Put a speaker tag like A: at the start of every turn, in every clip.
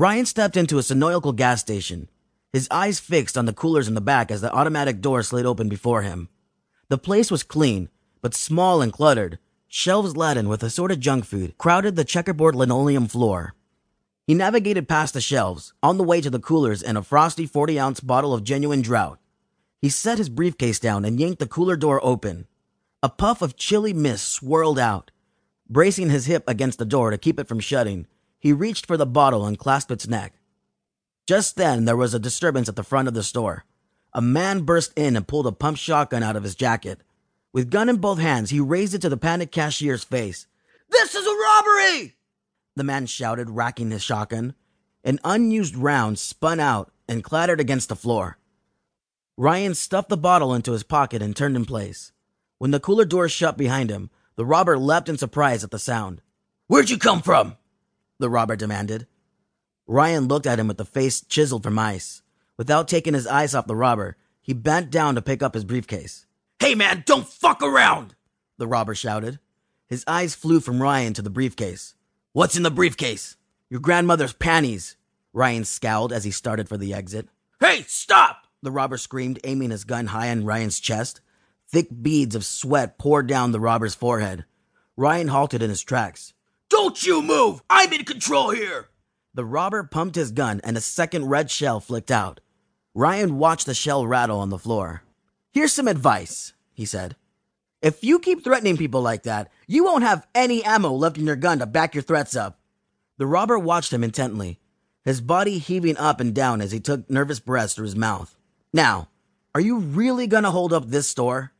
A: Ryan stepped into a Sunoco gas station, his eyes fixed on the coolers in the back as the automatic door slid open before him. The place was clean, but small and cluttered. Shelves laden with assorted junk food crowded the checkerboard linoleum floor. He navigated past the shelves, on the way to the coolers and a frosty 40 ounce bottle of genuine drought. He set his briefcase down and yanked the cooler door open. A puff of chilly mist swirled out. Bracing his hip against the door to keep it from shutting, he reached for the bottle and clasped its neck. Just then, there was a disturbance at the front of the store. A man burst in and pulled a pump shotgun out of his jacket. With gun in both hands, he raised it to the panicked cashier's face. This is a robbery! The man shouted, racking his shotgun. An unused round spun out and clattered against the floor. Ryan stuffed the bottle into his pocket and turned in place. When the cooler door shut behind him, the robber leapt in surprise at the sound. Where'd you come from? The robber demanded. Ryan looked at him with a face chiseled from ice. Without taking his eyes off the robber, he bent down to pick up his briefcase. Hey man, don't fuck around! The robber shouted. His eyes flew from Ryan to the briefcase. What's in the briefcase? Your grandmother's panties. Ryan scowled as he started for the exit. Hey, stop! The robber screamed, aiming his gun high on Ryan's chest. Thick beads of sweat poured down the robber's forehead. Ryan halted in his tracks. Don't you move! I'm in control here! The robber pumped his gun and a second red shell flicked out. Ryan watched the shell rattle on the floor. Here's some advice, he said. If you keep threatening people like that, you won't have any ammo left in your gun to back your threats up. The robber watched him intently, his body heaving up and down as he took nervous breaths through his mouth. Now, are you really gonna hold up this store?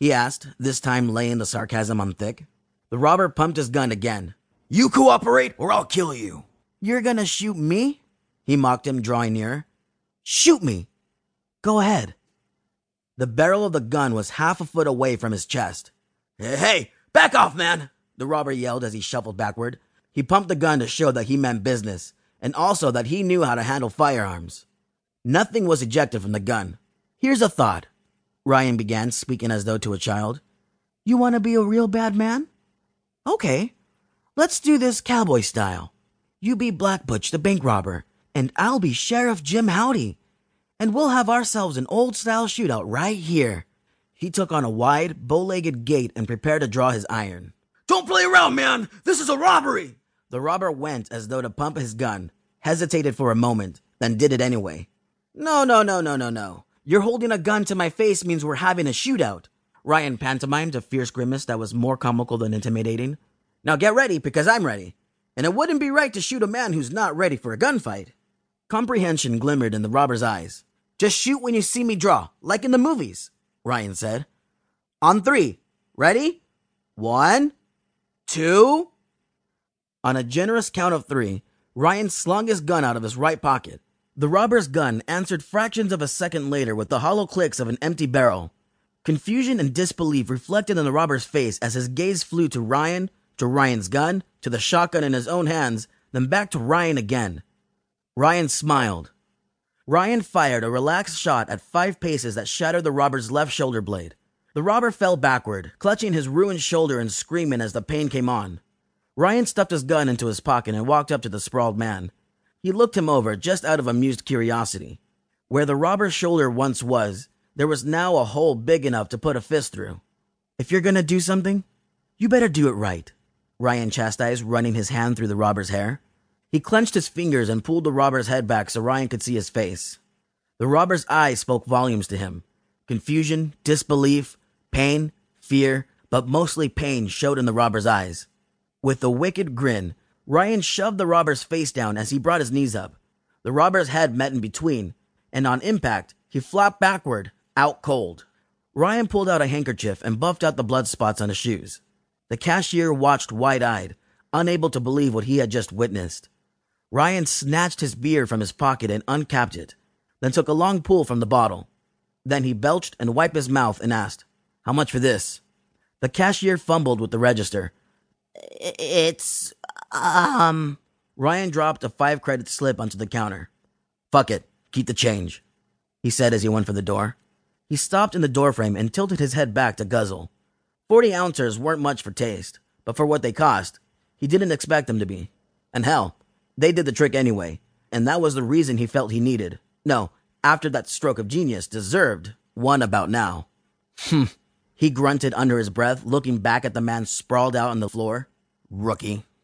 A: He asked, this time laying the sarcasm on thick. The robber pumped his gun again. You cooperate or I'll kill you. You're gonna shoot me? He mocked him, drawing nearer. Shoot me! Go ahead. The barrel of the gun was half a foot away from his chest. Hey, hey, back off, man! The robber yelled as he shuffled backward. He pumped the gun to show that he meant business, and also that he knew how to handle firearms. Nothing was ejected from the gun. Here's a thought, Ryan began, speaking as though to a child. You want to be a real bad man? Okay, let's do this cowboy style. You be Black Butch, the bank robber, and I'll be Sheriff Jim Howdy. And we'll have ourselves an old style shootout right here. He took on a wide, bow legged gait and prepared to draw his iron. Don't play around, man! This is a robbery! The robber went as though to pump his gun, hesitated for a moment, then did it anyway. No, no, no, no, no, no. You're holding a gun to my face means we're having a shootout. Ryan pantomimed a fierce grimace that was more comical than intimidating. Now get ready, because I'm ready and it wouldn't be right to shoot a man who's not ready for a gunfight. Comprehension glimmered in the robber's eyes. Just shoot when you see me draw, like in the movies, Ryan said. On three. Ready? One, two. On a generous count of three, Ryan slung his gun out of his right pocket. The robber's gun answered fractions of a second later with the hollow clicks of an empty barrel. Confusion and disbelief reflected in the robber's face as his gaze flew to Ryan, to Ryan's gun, to the shotgun in his own hands, then back to Ryan again. Ryan smiled. Ryan fired a relaxed shot at five paces that shattered the robber's left shoulder blade. The robber fell backward, clutching his ruined shoulder and screaming as the pain came on. Ryan stuffed his gun into his pocket and walked up to the sprawled man. He looked him over just out of amused curiosity. Where the robber's shoulder once was, there was now a hole big enough to put a fist through. If you're gonna do something, you better do it right. Ryan chastised, running his hand through the robber's hair. He clenched his fingers and pulled the robber's head back so Ryan could see his face. The robber's eyes spoke volumes to him. Confusion, disbelief, pain, fear, but mostly pain showed in the robber's eyes. With a wicked grin, Ryan shoved the robber's face down as he brought his knees up. The robber's head met in between, and on impact, he flopped backward, out cold. Ryan pulled out a handkerchief and buffed out the blood spots on his shoes. The cashier watched wide eyed, unable to believe what he had just witnessed. Ryan snatched his beer from his pocket and uncapped it, then took a long pull from the bottle. Then he belched and wiped his mouth and asked, How much for this? The cashier fumbled with the register. It's, um. Ryan dropped a five credit slip onto the counter. Fuck it, keep the change, he said as he went for the door. He stopped in the doorframe and tilted his head back to guzzle. Forty ounces weren't much for taste, but for what they cost, he didn't expect them to be. And hell, they did the trick anyway. and that was the reason he felt he needed. No, after that stroke of genius, deserved one about now. Hmm. He grunted under his breath, looking back at the man sprawled out on the floor. Rookie.